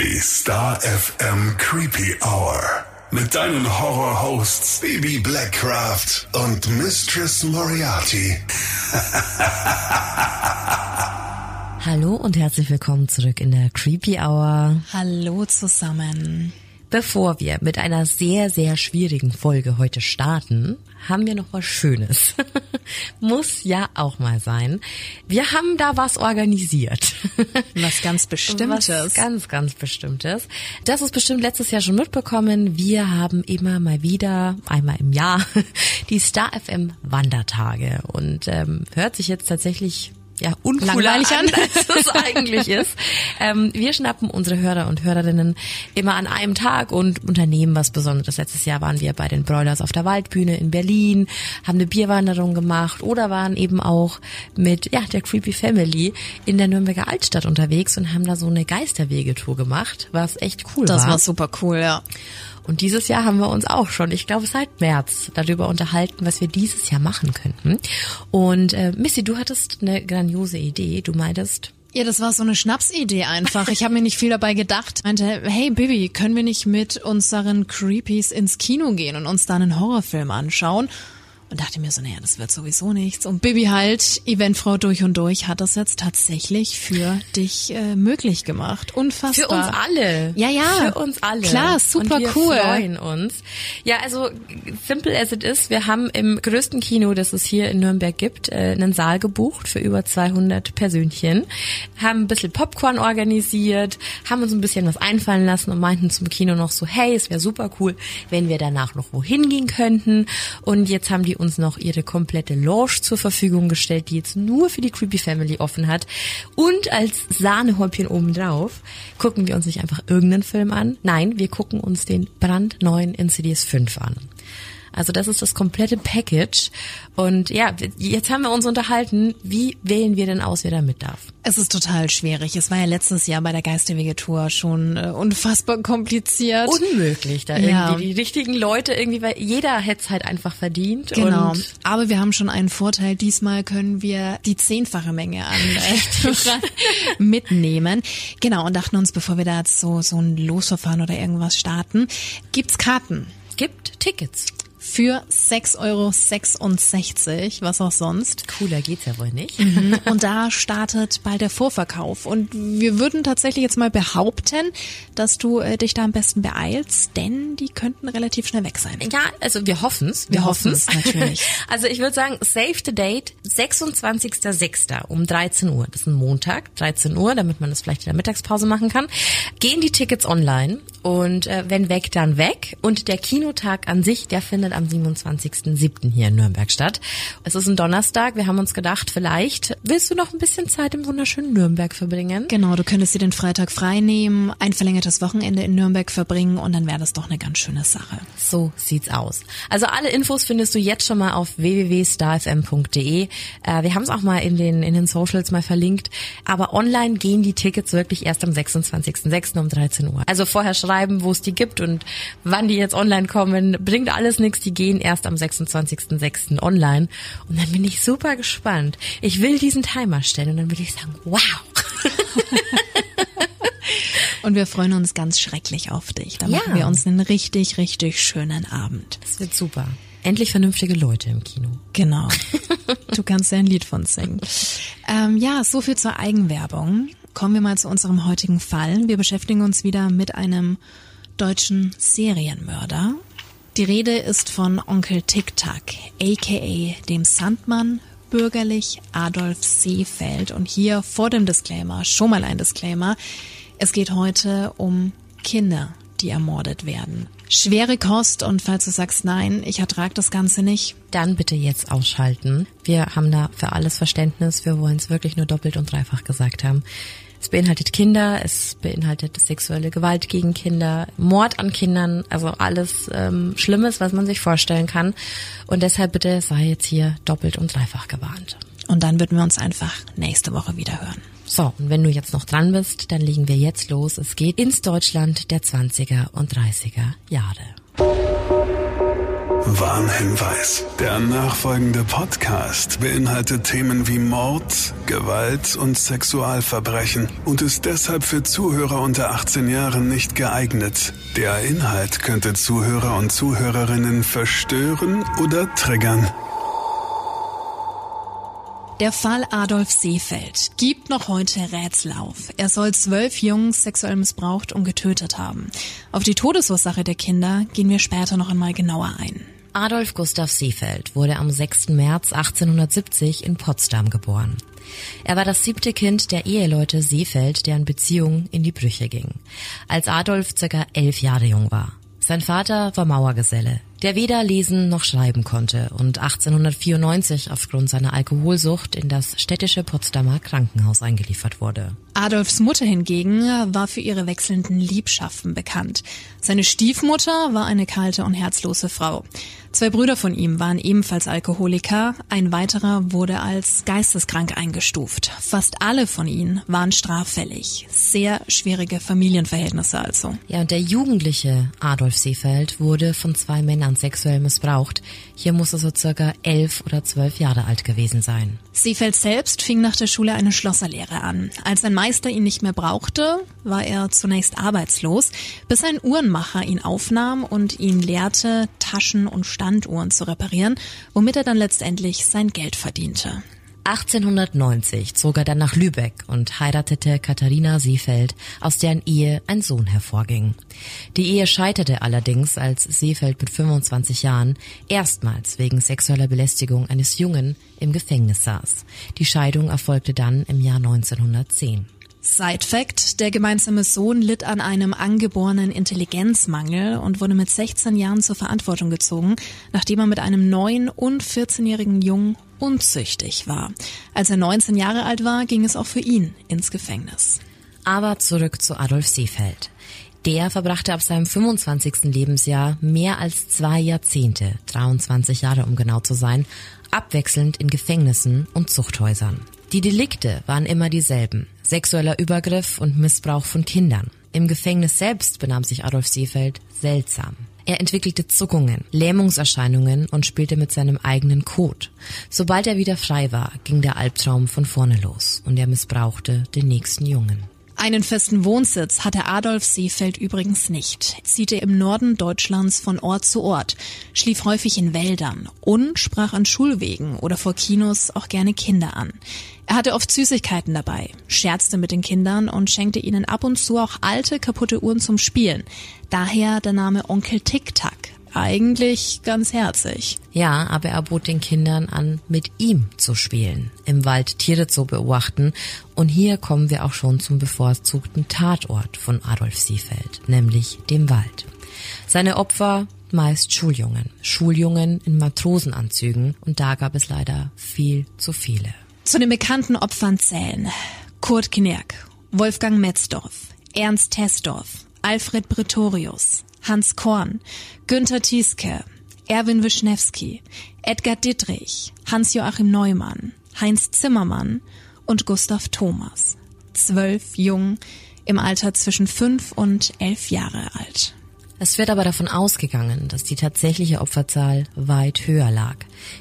Die Star FM Creepy Hour. Mit deinen Horror-Hosts Baby Blackcraft und Mistress Moriarty. Hallo und herzlich willkommen zurück in der Creepy Hour. Hallo zusammen. Bevor wir mit einer sehr, sehr schwierigen Folge heute starten, haben wir noch was Schönes. Muss ja auch mal sein. Wir haben da was organisiert. Was ganz Bestimmtes. Was ganz, ganz Bestimmtes. Das ist bestimmt letztes Jahr schon mitbekommen. Wir haben immer mal wieder, einmal im Jahr, die Star FM Wandertage. Und ähm, hört sich jetzt tatsächlich ja, uncooler an. an, als es eigentlich ist. Ähm, wir schnappen unsere Hörer und Hörerinnen immer an einem Tag und unternehmen was Besonderes. Letztes Jahr waren wir bei den Broilers auf der Waldbühne in Berlin, haben eine Bierwanderung gemacht oder waren eben auch mit ja, der Creepy Family in der Nürnberger Altstadt unterwegs und haben da so eine Geisterwegetour gemacht, was echt cool Das war. war super cool, ja. Und dieses Jahr haben wir uns auch schon, ich glaube seit März, darüber unterhalten, was wir dieses Jahr machen könnten. Und äh, Missy, du hattest eine grandiose Idee. Du meintest, Ja, das war so eine Schnapsidee einfach. Ich habe mir nicht viel dabei gedacht. Meinte, hey Bibi, können wir nicht mit unseren Creepies ins Kino gehen und uns da einen Horrorfilm anschauen? Und dachte mir so, naja, das wird sowieso nichts. Und Bibi halt, Eventfrau durch und durch, hat das jetzt tatsächlich für dich äh, möglich gemacht. Unfassbar. Für uns alle. Ja, ja. Für uns alle. Klar, super Und wir cool. freuen uns. Ja, also simple as it is, wir haben im größten Kino, das es hier in Nürnberg gibt, äh, einen Saal gebucht für über 200 Persönchen, haben ein bisschen Popcorn organisiert, haben uns ein bisschen was einfallen lassen und meinten zum Kino noch so, hey, es wäre super cool, wenn wir danach noch wohin gehen könnten. Und jetzt haben die uns noch ihre komplette Lounge zur Verfügung gestellt, die jetzt nur für die Creepy Family offen hat. Und als Sahnehäubchen obendrauf gucken wir uns nicht einfach irgendeinen Film an. Nein, wir gucken uns den brandneuen Insidious 5 an. Also das ist das komplette Package. Und ja, jetzt haben wir uns unterhalten, wie wählen wir denn aus, wer da mit darf? Es ist total schwierig. Es war ja letztes Jahr bei der Geisterwege-Tour schon äh, unfassbar kompliziert. Unmöglich, da Ja. irgendwie die richtigen Leute irgendwie, weil jeder hätte es halt einfach verdient. Genau. Aber wir haben schon einen Vorteil. Diesmal können wir die zehnfache Menge an äh, mitnehmen. Genau. Und dachten uns, bevor wir da jetzt so, so ein Losverfahren oder irgendwas starten, gibt's Karten gibt Tickets. Für 6,66 Euro, was auch sonst. Cooler geht's ja wohl nicht. Und da startet bald der Vorverkauf. Und wir würden tatsächlich jetzt mal behaupten, dass du äh, dich da am besten beeilst, denn die könnten relativ schnell weg sein. Ja, also wir hoffen's. Wir hoffen's, natürlich. Also ich würde sagen, save the date, 26.06. um 13 Uhr. Das ist ein Montag, 13 Uhr, damit man das vielleicht in der Mittagspause machen kann. Gehen die Tickets online und äh, wenn weg, dann weg. Und der Kinotag an sich, der findet am 27.07. hier in Nürnberg statt. Es ist ein Donnerstag. Wir haben uns gedacht, vielleicht willst du noch ein bisschen Zeit im wunderschönen Nürnberg verbringen. Genau, du könntest dir den Freitag frei nehmen, ein verlängertes Wochenende in Nürnberg verbringen und dann wäre das doch eine ganz schöne Sache. So sieht's aus. Also alle Infos findest du jetzt schon mal auf www.starfm.de. Äh, wir haben es auch mal in den in den Socials mal verlinkt, aber online gehen die Tickets wirklich erst am 26.06. um 13 Uhr. Also vorher schreiben, wo es die gibt und wann die jetzt online kommen, bringt alles nichts, die gehen erst am 26.06. online und dann bin ich super gespannt. Ich will diesen Timer stellen und dann will ich sagen, wow. Und wir freuen uns ganz schrecklich auf dich. Da Ja. machen wir uns einen richtig, richtig schönen Abend. Das wird super. Endlich vernünftige Leute im Kino. Genau. Du kannst ja ein Lied von singen. Ähm, ja, so viel zur Eigenwerbung. Kommen wir mal zu unserem heutigen Fall. Wir beschäftigen uns wieder mit einem deutschen Serienmörder. Die Rede ist von Onkel Tic-Tac, aka dem Sandmann, bürgerlich Adolf Seefeld. Und hier vor dem Disclaimer, schon mal ein Disclaimer. Es geht heute um Kinder, die ermordet werden. Schwere Kost und falls du sagst, nein, ich ertrag das Ganze nicht, Dann bitte jetzt ausschalten. Wir haben da für alles Verständnis. Wir wollen es wirklich nur doppelt und dreifach gesagt haben. Es beinhaltet Kinder, es beinhaltet sexuelle Gewalt gegen Kinder, Mord an Kindern, also alles ähm, Schlimmes, was man sich vorstellen kann. Und deshalb bitte sei jetzt hier doppelt und dreifach gewarnt. Und dann würden wir uns einfach nächste Woche wieder hören. So, und wenn du jetzt noch dran bist, dann legen wir jetzt los. Es geht ins Deutschland der 20er und 30er Jahre. Warnhinweis. Der nachfolgende Podcast beinhaltet Themen wie Mord, Gewalt und Sexualverbrechen und ist deshalb für Zuhörer unter 18 Jahren nicht geeignet. Der Inhalt könnte Zuhörer und Zuhörerinnen verstören oder triggern. Der Fall Adolf Seefeld gibt noch heute Rätsel auf. Er soll zwölf Jungs sexuell missbraucht und getötet haben. Auf die Todesursache der Kinder gehen wir später noch einmal genauer ein. Adolf Gustav Seefeld wurde am 6. März 1870 in Potsdam geboren. Er war das siebte Kind der Eheleute Seefeld, deren Beziehung in die Brüche ging, als Adolf circa elf Jahre jung war. Sein Vater war Mauergeselle, der weder lesen noch schreiben konnte und 1894 aufgrund seiner Alkoholsucht in das städtische Potsdamer Krankenhaus eingeliefert wurde. Adolfs Mutter hingegen war für ihre wechselnden Liebschaften bekannt. Seine Stiefmutter war eine kalte und herzlose Frau. Zwei Brüder von ihm waren ebenfalls Alkoholiker, ein weiterer wurde als geisteskrank eingestuft. Fast alle von ihnen waren straffällig. Sehr schwierige Familienverhältnisse also. Ja, und der jugendliche Adolf Seefeld wurde von zwei Männern sexuell missbraucht. Hier muss er so circa elf oder zwölf Jahre alt gewesen sein. Seefeld selbst fing nach der Schule eine Schlosserlehre an. Als sein Meister ihn nicht mehr brauchte, war er zunächst arbeitslos, bis ein Uhrenmacher ihn aufnahm und ihn lehrte, Taschen und Standuhren zu reparieren, womit er dann letztendlich sein Geld verdiente. 1890 zog er dann nach Lübeck und heiratete Katharina Seefeld, aus deren Ehe ein Sohn hervorging. Die Ehe scheiterte allerdings, als Seefeld mit 25 Jahren erstmals wegen sexueller Belästigung eines Jungen im Gefängnis saß. Die Scheidung erfolgte dann im Jahr 1910. Side Fact, der gemeinsame Sohn litt an einem angeborenen Intelligenzmangel und wurde mit 16 Jahren zur Verantwortung gezogen, nachdem er mit einem 9- und 14-jährigen Jungen unzüchtig war. Als er 19 Jahre alt war, ging es auch für ihn ins Gefängnis. Aber zurück zu Adolf Seefeld. Der verbrachte ab seinem 25. Lebensjahr mehr als zwei Jahrzehnte, 23 Jahre um genau zu sein, abwechselnd in Gefängnissen und Zuchthäusern. Die Delikte waren immer dieselben. Sexueller Übergriff und Missbrauch von Kindern. Im Gefängnis selbst benahm sich Adolf Seefeld seltsam. Er entwickelte Zuckungen, Lähmungserscheinungen und spielte mit seinem eigenen Kot. Sobald er wieder frei war, ging der Albtraum von vorne los und er missbrauchte den nächsten Jungen. Einen festen Wohnsitz hatte Adolf Seefeld übrigens nicht. Er zielte im Norden Deutschlands von Ort zu Ort, schlief häufig in Wäldern und sprach an Schulwegen oder vor Kinos auch gerne Kinder an. Er hatte oft Süßigkeiten dabei, scherzte mit den Kindern und schenkte ihnen ab und zu auch alte, kaputte Uhren zum Spielen. Daher der Name Onkel Tic-Tac. Eigentlich ganz herzig. Ja, aber er bot den Kindern an, mit ihm zu spielen, im Wald Tiere zu beobachten. Und hier kommen wir auch schon zum bevorzugten Tatort von Adolf Seefeld, nämlich dem Wald. Seine Opfer meist Schuljungen, Schuljungen in Matrosenanzügen und da gab es leider viel zu viele. Zu den bekannten Opfern zählen Kurt Knerk, Wolfgang Metzdorf, Ernst Tessdorf, Alfred Pretorius, Hans Korn, Günther Tieske, Erwin Wischnewski, Edgar Dittrich, Hans-Joachim Neumann, Heinz Zimmermann und Gustav Thomas. Zwölf Jungen im Alter zwischen fünf und elf Jahre alt. Es wird aber davon ausgegangen, dass die tatsächliche Opferzahl weit höher lag.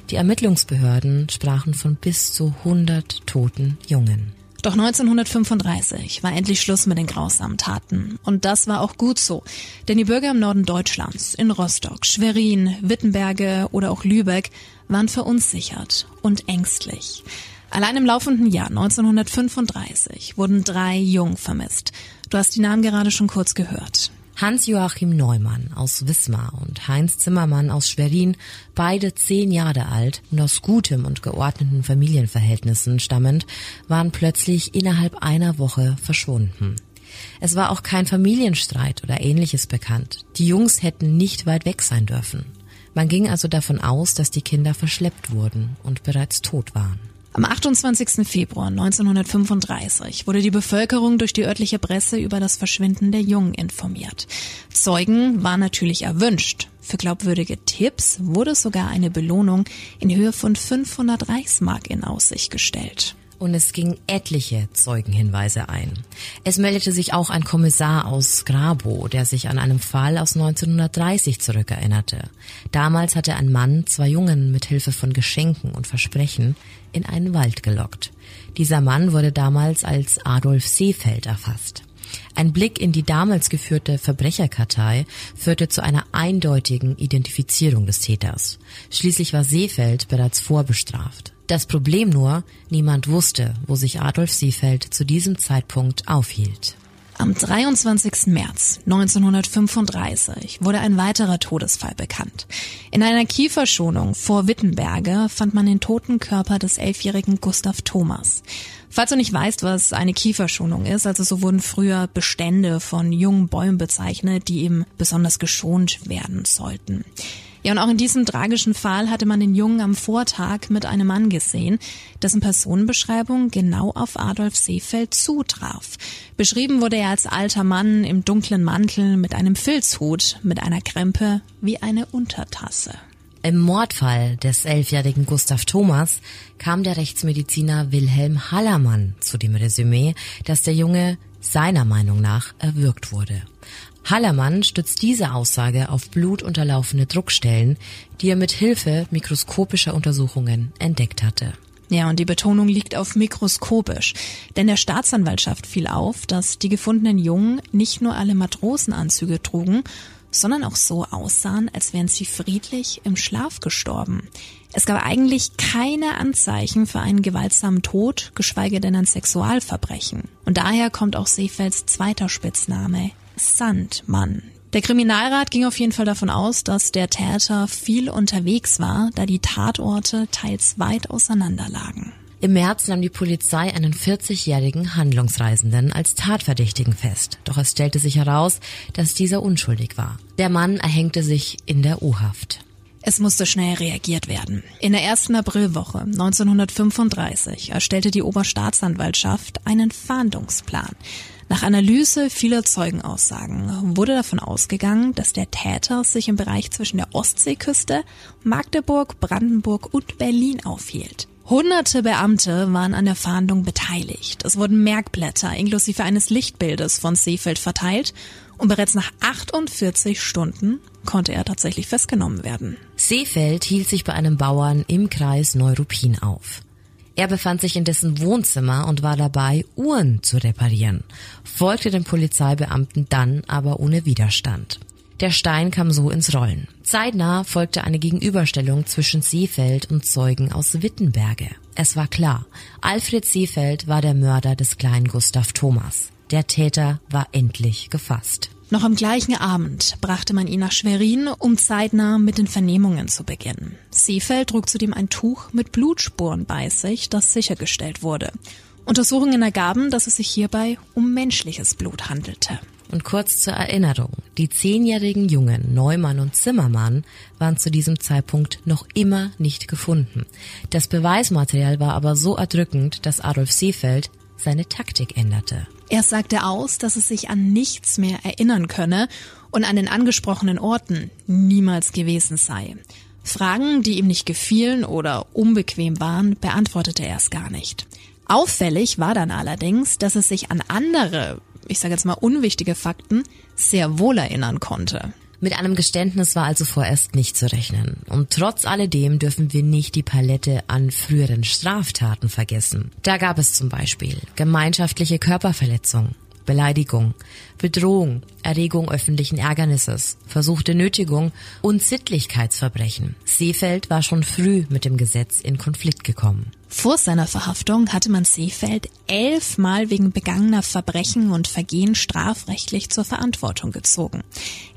Die Ermittlungsbehörden sprachen von bis zu 100 toten Jungen. Doch 1935 war endlich Schluss mit den grausamen Taten. Und das war auch gut so. Denn die Bürger im Norden Deutschlands, in Rostock, Schwerin, Wittenberge oder auch Lübeck, waren verunsichert und ängstlich. Allein im laufenden Jahr 1935 wurden drei Jungen vermisst. Du hast die Namen gerade schon kurz gehört. Hans-Joachim Neumann aus Wismar und Heinz Zimmermann aus Schwerin, beide zehn Jahre alt und aus gutem und geordneten Familienverhältnissen stammend, waren plötzlich innerhalb einer Woche verschwunden. Es war auch kein Familienstreit oder ähnliches bekannt. Die Jungs hätten nicht weit weg sein dürfen. Man ging also davon aus, dass die Kinder verschleppt wurden und bereits tot waren. Am 28. Februar 1935 wurde die Bevölkerung durch die örtliche Presse über das Verschwinden der Jungen informiert. Zeugen waren natürlich erwünscht. Für glaubwürdige Tipps wurde sogar eine Belohnung in Höhe von 500 Reichsmark in Aussicht gestellt. Und es gingen etliche Zeugenhinweise ein. Es meldete sich auch ein Kommissar aus Grabo, der sich an einem Fall aus 1930 zurückerinnerte. Damals hatte ein Mann zwei Jungen mit Hilfe von Geschenken und Versprechen in einen Wald gelockt. Dieser Mann wurde damals als Adolf Seefeld erfasst. Ein Blick in die damals geführte Verbrecherkartei führte zu einer eindeutigen Identifizierung des Täters. Schließlich war Seefeld bereits vorbestraft. Das Problem nur, niemand wusste, wo sich Adolf Seefeld zu diesem Zeitpunkt aufhielt. Am 23. März 1935 wurde ein weiterer Todesfall bekannt. In einer Kieferschonung vor Wittenberge fand man den toten Körper des elfjährigen Gustav Thomas. Falls du nicht weißt, was eine Kieferschonung ist, also so wurden früher Bestände von jungen Bäumen bezeichnet, die eben besonders geschont werden sollten. Ja, und auch in diesem tragischen Fall hatte man den Jungen am Vortag mit einem Mann gesehen, dessen Personenbeschreibung genau auf Adolf Seefeld zutraf. Beschrieben wurde er als alter Mann im dunklen Mantel mit einem Filzhut, mit einer Krempe wie eine Untertasse. Im Mordfall des elfjährigen Gustav Thomas kam der Rechtsmediziner Wilhelm Hallermann zu dem Resümee, dass der Junge seiner Meinung nach erwürgt wurde. Hallermann stützt diese Aussage auf blutunterlaufene Druckstellen, die er mit Hilfe mikroskopischer Untersuchungen entdeckt hatte. Ja, und die Betonung liegt auf mikroskopisch, denn der Staatsanwaltschaft fiel auf, dass die gefundenen Jungen nicht nur alle Matrosenanzüge trugen, sondern auch so aussahen, als wären sie friedlich im Schlaf gestorben. Es gab eigentlich keine Anzeichen für einen gewaltsamen Tod, geschweige denn ein Sexualverbrechen. Und daher kommt auch Seefelds zweiter Spitzname, Sandmann. Der Kriminalrat ging auf jeden Fall davon aus, dass der Täter viel unterwegs war, da die Tatorte teils weit auseinander lagen. Im März nahm die Polizei einen 40-jährigen Handlungsreisenden als Tatverdächtigen fest. Doch es stellte sich heraus, dass dieser unschuldig war. Der Mann erhängte sich in der U-Haft. Es musste schnell reagiert werden. In der ersten Aprilwoche 1935 erstellte die Oberstaatsanwaltschaft einen Fahndungsplan. Nach Analyse vieler Zeugenaussagen wurde davon ausgegangen, dass der Täter sich im Bereich zwischen der Ostseeküste, Magdeburg, Brandenburg und Berlin aufhielt. Hunderte Beamte waren an der Fahndung beteiligt. Es wurden Merkblätter inklusive eines Lichtbildes von Seefeld verteilt und bereits nach 48 Stunden konnte er tatsächlich festgenommen werden. Seefeld hielt sich bei einem Bauern im Kreis Neuruppin auf. Er befand sich in dessen Wohnzimmer und war dabei, Uhren zu reparieren, folgte den Polizeibeamten dann aber ohne Widerstand. Der Stein kam so ins Rollen. Zeitnah folgte eine Gegenüberstellung zwischen Seefeld und Zeugen aus Wittenberge. Es war klar, Alfred Seefeld war der Mörder des kleinen Gustav Thomas. Der Täter war endlich gefasst. Noch am gleichen Abend brachte man ihn nach Schwerin, um zeitnah mit den Vernehmungen zu beginnen. Seefeld trug zudem ein Tuch mit Blutspuren bei sich, das sichergestellt wurde. Untersuchungen ergaben, dass es sich hierbei um menschliches Blut handelte. Und kurz zur Erinnerung, die zehnjährigen Jungen Neumann und Zimmermann waren zu diesem Zeitpunkt noch immer nicht gefunden. Das Beweismaterial war aber so erdrückend, dass Adolf Seefeld seine Taktik änderte. Er sagte aus, dass es sich an nichts mehr erinnern könne und an den angesprochenen Orten niemals gewesen sei. Fragen, die ihm nicht gefielen oder unbequem waren, beantwortete er es gar nicht. Auffällig war dann allerdings, dass es sich an andere, ich sage jetzt mal unwichtige Fakten, sehr wohl erinnern konnte. Mit einem Geständnis war also vorerst nicht zu rechnen. Und trotz alledem dürfen wir nicht die Palette an früheren Straftaten vergessen. Da gab es zum Beispiel gemeinschaftliche Körperverletzung, Beleidigung, Bedrohung, Erregung öffentlichen Ärgernisses, versuchte Nötigung und Sittlichkeitsverbrechen. Seefeld war schon früh mit dem Gesetz in Konflikt gekommen. Vor seiner Verhaftung hatte man Seefeld elfmal wegen begangener Verbrechen und Vergehen strafrechtlich zur Verantwortung gezogen.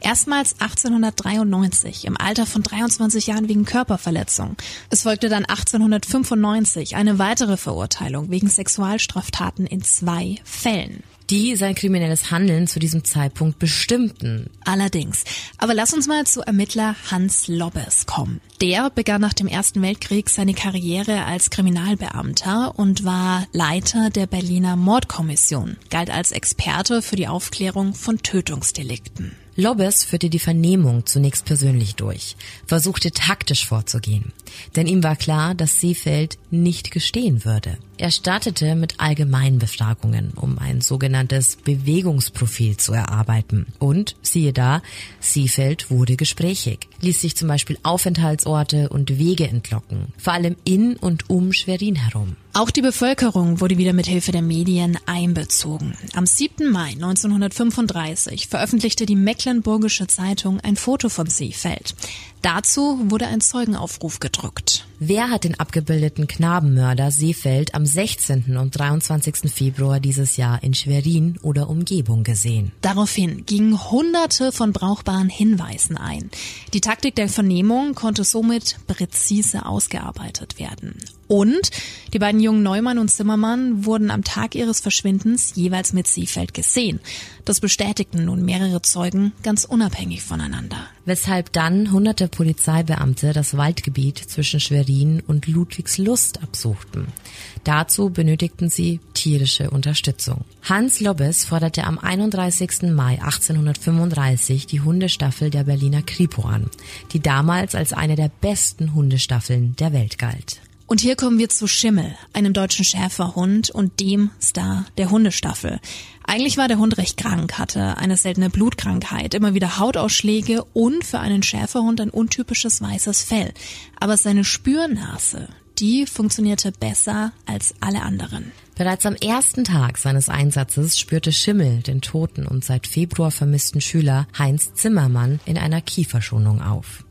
Erstmals 1893 im Alter von 23 Jahren wegen Körperverletzung. Es folgte dann 1895 eine weitere Verurteilung wegen Sexualstraftaten in zwei Fällen die sein kriminelles Handeln zu diesem Zeitpunkt bestimmten. Allerdings. Aber lass uns mal zu Ermittler Hans Lobbes kommen. Der begann nach dem Ersten Weltkrieg seine Karriere als Kriminalbeamter und war Leiter der Berliner Mordkommission, galt als Experte für die Aufklärung von Tötungsdelikten. Lobbes führte die Vernehmung zunächst persönlich durch, versuchte taktisch vorzugehen. Denn ihm war klar, dass Seefeld nicht gestehen würde. Er startete mit allgemeinen Befragungen, um ein sogenanntes Bewegungsprofil zu erarbeiten. Und, siehe da, Seefeld wurde gesprächig, ließ sich zum Beispiel Aufenthaltsorte und Wege entlocken, vor allem in und um Schwerin herum. Auch die Bevölkerung wurde wieder mit Hilfe der Medien einbezogen. Am 7. Mai 1935 veröffentlichte die Mecklenburgische Zeitung ein Foto von Seefeld. Dazu wurde ein Zeugenaufruf gedruckt. Wer hat den abgebildeten Knabenmörder Seefeld am 16. und 23. Februar dieses Jahr in Schwerin oder Umgebung gesehen? Daraufhin gingen hunderte von brauchbaren Hinweisen ein. Die Taktik der Vernehmung konnte somit präzise ausgearbeitet werden. Und die beiden jungen Neumann und Zimmermann wurden am Tag ihres Verschwindens jeweils mit Seefeld gesehen. Das bestätigten nun mehrere Zeugen ganz unabhängig voneinander. Weshalb dann hunderte Polizeibeamte das Waldgebiet zwischen Schwerin und Ludwigslust absuchten. Dazu benötigten sie tierische Unterstützung. Hans Lobbes forderte am 31. Mai 1835 die Hundestaffel der Berliner Kripo an, die damals als eine der besten Hundestaffeln der Welt galt. Und hier kommen wir zu Schimmel, einem deutschen Schäferhund und dem Star der Hundestaffel. Eigentlich war der Hund recht krank, hatte eine seltene Blutkrankheit, immer wieder Hautausschläge und für einen Schäferhund ein untypisches weißes Fell. Aber seine Spürnase, die funktionierte besser als alle anderen. Bereits am ersten Tag seines Einsatzes spürte Schimmel den toten und seit Februar vermissten Schüler Heinz Zimmermann in einer Kieferschonung auf.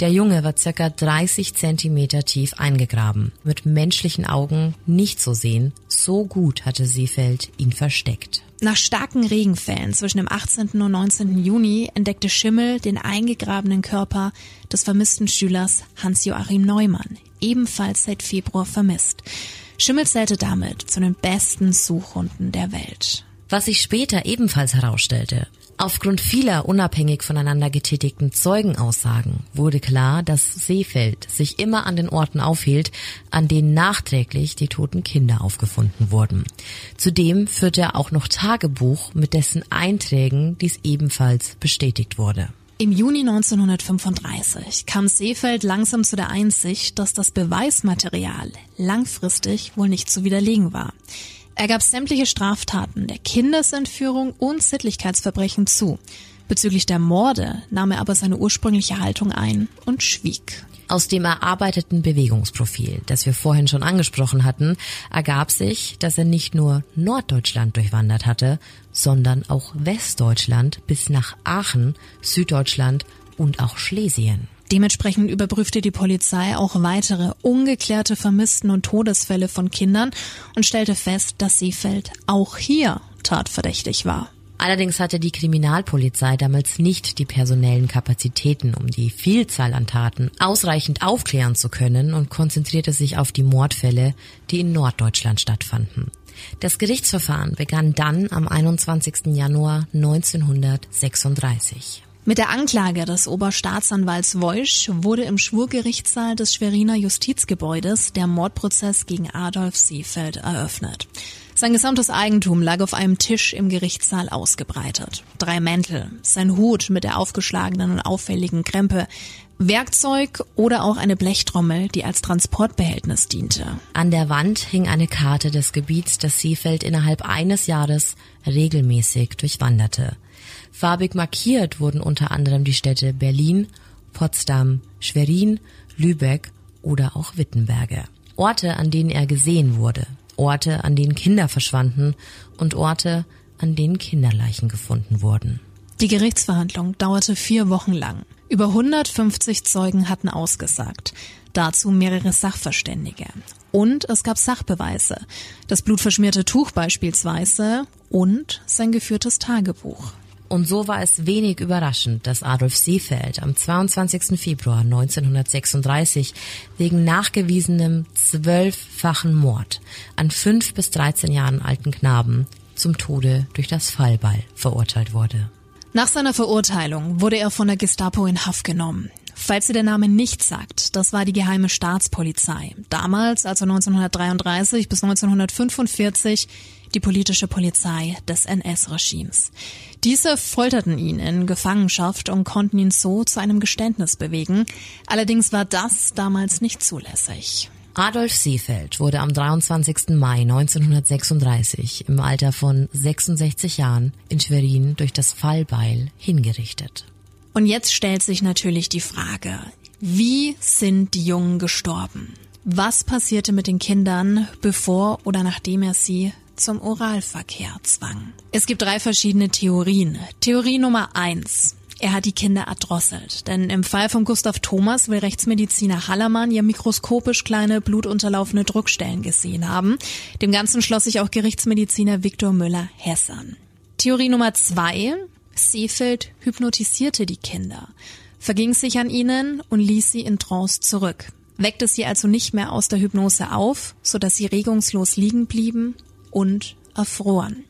Der Junge war circa 30 Zentimeter tief eingegraben, mit menschlichen Augen nicht zu sehen, so gut hatte Seefeld ihn versteckt. Nach starken Regenfällen zwischen dem 18. und 19. Juni entdeckte Schimmel den eingegrabenen Körper des vermissten Schülers Hans-Joachim Neumann, ebenfalls seit Februar vermisst. Schimmel zählte damit zu den besten Suchhunden der Welt. Was sich später ebenfalls herausstellte, Aufgrund vieler unabhängig voneinander getätigten Zeugenaussagen wurde klar, dass Seefeld sich immer an den Orten aufhielt, an denen nachträglich die toten Kinder aufgefunden wurden. Zudem führte er auch noch Tagebuch, mit dessen Einträgen dies ebenfalls bestätigt wurde. Im Juni 1935 kam Seefeld langsam zu der Einsicht, dass das Beweismaterial langfristig wohl nicht zu widerlegen war. Er gab sämtliche Straftaten der Kindesentführung und Sittlichkeitsverbrechen zu. Bezüglich der Morde nahm er aber seine ursprüngliche Haltung ein und schwieg. Aus dem erarbeiteten Bewegungsprofil, das wir vorhin schon angesprochen hatten, ergab sich, dass er nicht nur Norddeutschland durchwandert hatte, sondern auch Westdeutschland bis nach Aachen, Süddeutschland und auch Schlesien. Dementsprechend überprüfte die Polizei auch weitere ungeklärte Vermissten und Todesfälle von Kindern und stellte fest, dass Seefeld auch hier tatverdächtig war. Allerdings hatte die Kriminalpolizei damals nicht die personellen Kapazitäten, um die Vielzahl an Taten ausreichend aufklären zu können und konzentrierte sich auf die Mordfälle, die in Norddeutschland stattfanden. Das Gerichtsverfahren begann dann am 21. Januar 1936. Mit der Anklage des Oberstaatsanwalts Woisch wurde im Schwurgerichtssaal des Schweriner Justizgebäudes der Mordprozess gegen Adolf Seefeld eröffnet. Sein gesamtes Eigentum lag auf einem Tisch im Gerichtssaal ausgebreitet. Drei Mäntel, sein Hut mit der aufgeschlagenen und auffälligen Krempe, Werkzeug oder auch eine Blechtrommel, die als Transportbehältnis diente. An der Wand hing eine Karte des Gebiets, das Seefeld innerhalb eines Jahres regelmäßig durchwanderte. Farbig markiert wurden unter anderem die Städte Berlin, Potsdam, Schwerin, Lübeck oder auch Wittenberge. Orte, an denen er gesehen wurde, Orte, an denen Kinder verschwanden und Orte, an denen Kinderleichen gefunden wurden. Die Gerichtsverhandlung dauerte vier Wochen lang. Über 150 Zeugen hatten ausgesagt. Dazu mehrere Sachverständige. Und es gab Sachbeweise. Das blutverschmierte Tuch beispielsweise und sein geführtes Tagebuch. Und so war es wenig überraschend, dass Adolf Seefeld am 22. Februar 1936 wegen nachgewiesenem zwölffachen Mord an fünf bis 13 Jahren alten Knaben zum Tode durch das Fallbeil verurteilt wurde. Nach seiner Verurteilung wurde er von der Gestapo in Haft genommen. Falls ihr der Name nicht sagt, das war die geheime Staatspolizei. Damals, also 1933 bis 1945, die politische Polizei des NS-Regimes. Diese folterten ihn in Gefangenschaft und konnten ihn so zu einem Geständnis bewegen. Allerdings war das damals nicht zulässig. Adolf Seefeld wurde am 23. Mai 1936 im Alter von 66 Jahren in Schwerin durch das Fallbeil hingerichtet. Und jetzt stellt sich natürlich die Frage, wie sind die Jungen gestorben? Was passierte mit den Kindern, bevor oder nachdem er sie zum Oralverkehr zwang? Es gibt drei verschiedene Theorien. Theorie Nummer eins. Er hat die Kinder erdrosselt. Denn im Fall von Gustav Thomas will Rechtsmediziner Hallermann ja mikroskopisch kleine blutunterlaufene Druckstellen gesehen haben. Dem Ganzen schloss sich auch Gerichtsmediziner Viktor Müller-Hess an. Theorie Nummer zwei. Seefeld hypnotisierte die Kinder, verging sich an ihnen und ließ sie in Trance zurück, weckte sie also nicht mehr aus der Hypnose auf, so dass sie regungslos liegen blieben und erfroren.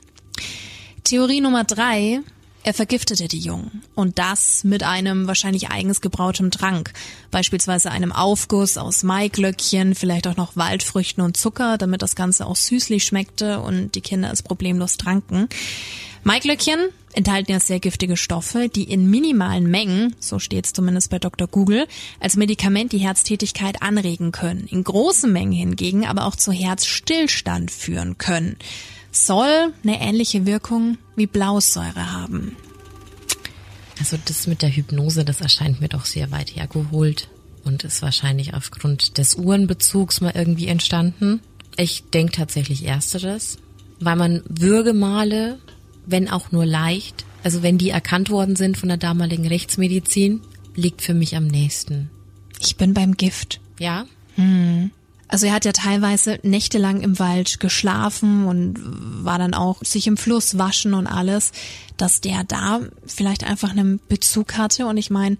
Theorie Nummer drei. Er vergiftete die Jungen. Und das mit einem wahrscheinlich eigens gebrautem Trank. Beispielsweise einem Aufguss aus Maiglöckchen, vielleicht auch noch Waldfrüchten und Zucker, damit das Ganze auch süßlich schmeckte und die Kinder es problemlos tranken. Maiglöckchen enthalten ja sehr giftige Stoffe, die in minimalen Mengen, so steht es zumindest bei Dr. Google, als Medikament die Herztätigkeit anregen können. In großen Mengen hingegen aber auch zu Herzstillstand führen können. Soll eine ähnliche Wirkung wie Blausäure haben. Also das mit der Hypnose, das erscheint mir doch sehr weit hergeholt und ist wahrscheinlich aufgrund des Uhrenbezugs mal irgendwie entstanden. Ich denke tatsächlich ersteres, weil man Würgemale wenn auch nur leicht, also wenn die erkannt worden sind von der damaligen Rechtsmedizin, liegt für mich am nächsten. Ich bin beim Gift. Ja? Hm. Also er hat ja teilweise nächtelang im Wald geschlafen und war dann auch sich im Fluss waschen und alles, dass der da vielleicht einfach einen Bezug hatte. Und ich meine,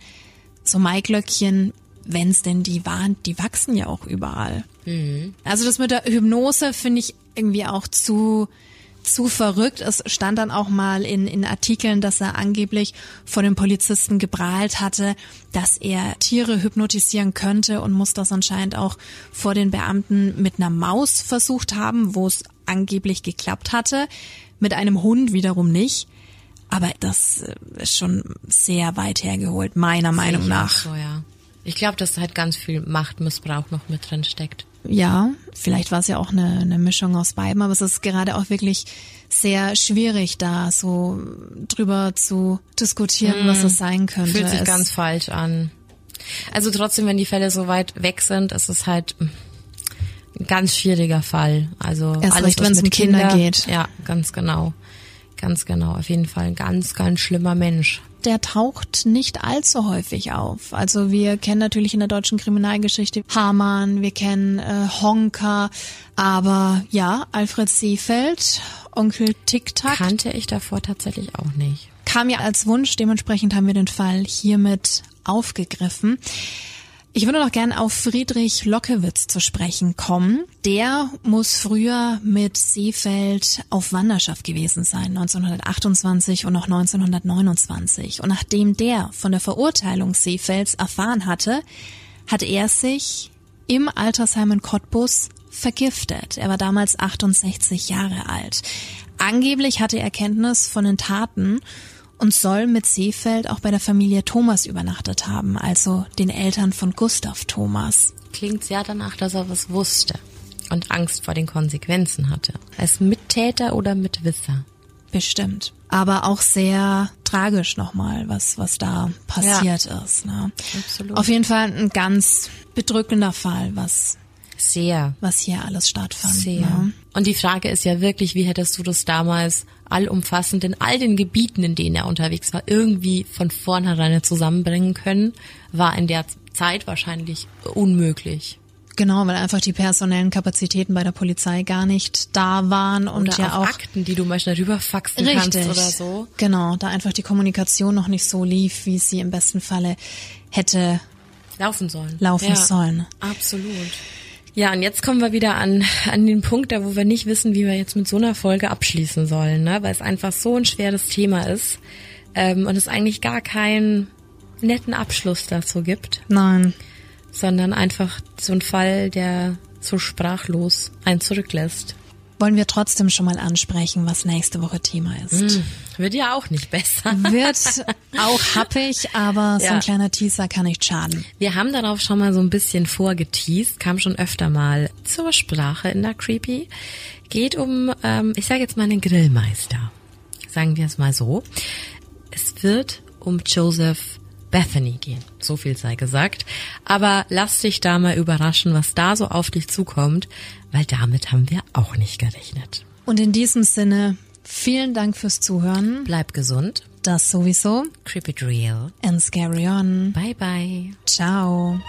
so Maiglöckchen, wenn es denn die waren, die wachsen ja auch überall. Mhm. Also das mit der Hypnose finde ich irgendwie auch zu zu verrückt. Es stand dann auch mal in, in Artikeln, dass er angeblich von den Polizisten geprahlt hatte, dass er Tiere hypnotisieren könnte und muss das anscheinend auch vor den Beamten mit einer Maus versucht haben, wo es angeblich geklappt hatte, mit einem Hund wiederum nicht. Aber das äh, ist schon sehr weit hergeholt, meiner Meinung nach. So, ja. Ich glaube, dass halt ganz viel Machtmissbrauch noch mit drin steckt. Ja, vielleicht war es ja auch eine, eine Mischung aus beiden, aber es ist gerade auch wirklich sehr schwierig, da so drüber zu diskutieren, hm, was es sein könnte. Fühlt sich es ganz falsch an. Also trotzdem, wenn die Fälle so weit weg sind, ist es halt ein ganz schwieriger Fall. Also Erst alles, wenn es um Kinder, Kinder geht. Ja, ganz genau. Ganz genau. Auf jeden Fall ein ganz, ganz schlimmer Mensch der taucht nicht allzu häufig auf. Also wir kennen natürlich in der deutschen Kriminalgeschichte Hamann, wir kennen äh, Honka, aber ja, Alfred Seefeld, Onkel Tic-Tac. Kannte ich davor tatsächlich auch nicht. Kam ja als Wunsch, dementsprechend haben wir den Fall hiermit aufgegriffen. Ich würde noch gern auf Friedrich Lockewitz zu sprechen kommen. Der muss früher mit Seefeld auf Wanderschaft gewesen sein, 1928 und noch 1929. Und nachdem der von der Verurteilung Seefelds erfahren hatte, hat er sich im Altersheim in Cottbus vergiftet. Er war damals 68 Jahre alt. Angeblich hatte er Kenntnis von den Taten und soll mit Seefeld auch bei der Familie Thomas übernachtet haben, also den Eltern von Gustav Thomas. Klingt sehr danach, dass er was wusste und Angst vor den Konsequenzen hatte. Als Mittäter oder Mitwisser? Bestimmt. Aber auch sehr tragisch nochmal, was, was da passiert ja. ist. Ne? Absolut. Auf jeden Fall ein ganz bedrückender Fall, was sehr. Was hier alles stattfand. Sehr. Ne? Und die Frage ist ja wirklich, wie hättest du das damals allumfassend in all den Gebieten, in denen er unterwegs war, irgendwie von vornherein zusammenbringen können, war in der Zeit wahrscheinlich unmöglich. Genau, weil einfach die personellen Kapazitäten bei der Polizei gar nicht da waren und oder ja auch Akten, die du mal schnell rüberfaxen richtig, kannst oder so. Genau, da einfach die Kommunikation noch nicht so lief, wie sie im besten Falle hätte laufen sollen. Laufen ja, sollen. Absolut. Ja, und jetzt kommen wir wieder an, an den Punkt, da wo wir nicht wissen, wie wir jetzt mit so einer Folge abschließen sollen, ne? weil es einfach so ein schweres Thema ist ähm, und es eigentlich gar kein netten Abschluss dazu gibt, Nein. sondern einfach so ein Fall, der so sprachlos einen zurücklässt. Wollen wir trotzdem schon mal ansprechen, was nächste Woche Thema ist. Hm, wird ja auch nicht besser. Wird auch happig, aber so Ja. ein kleiner Teaser kann nicht schaden. Wir haben darauf schon mal so ein bisschen vorgeteased, kam schon öfter mal zur Sprache in der Creepy. Geht um, ähm, ich sage jetzt mal einen Grillmeister. Sagen wir es mal so. Es wird um Joseph Bethany gehen. So viel sei gesagt. Aber lass dich da mal überraschen, was da so auf dich zukommt, weil damit haben wir auch nicht gerechnet. Und in diesem Sinne, vielen Dank fürs Zuhören. Bleib gesund. Das sowieso. Creep it real. And scary on. Bye bye. Ciao.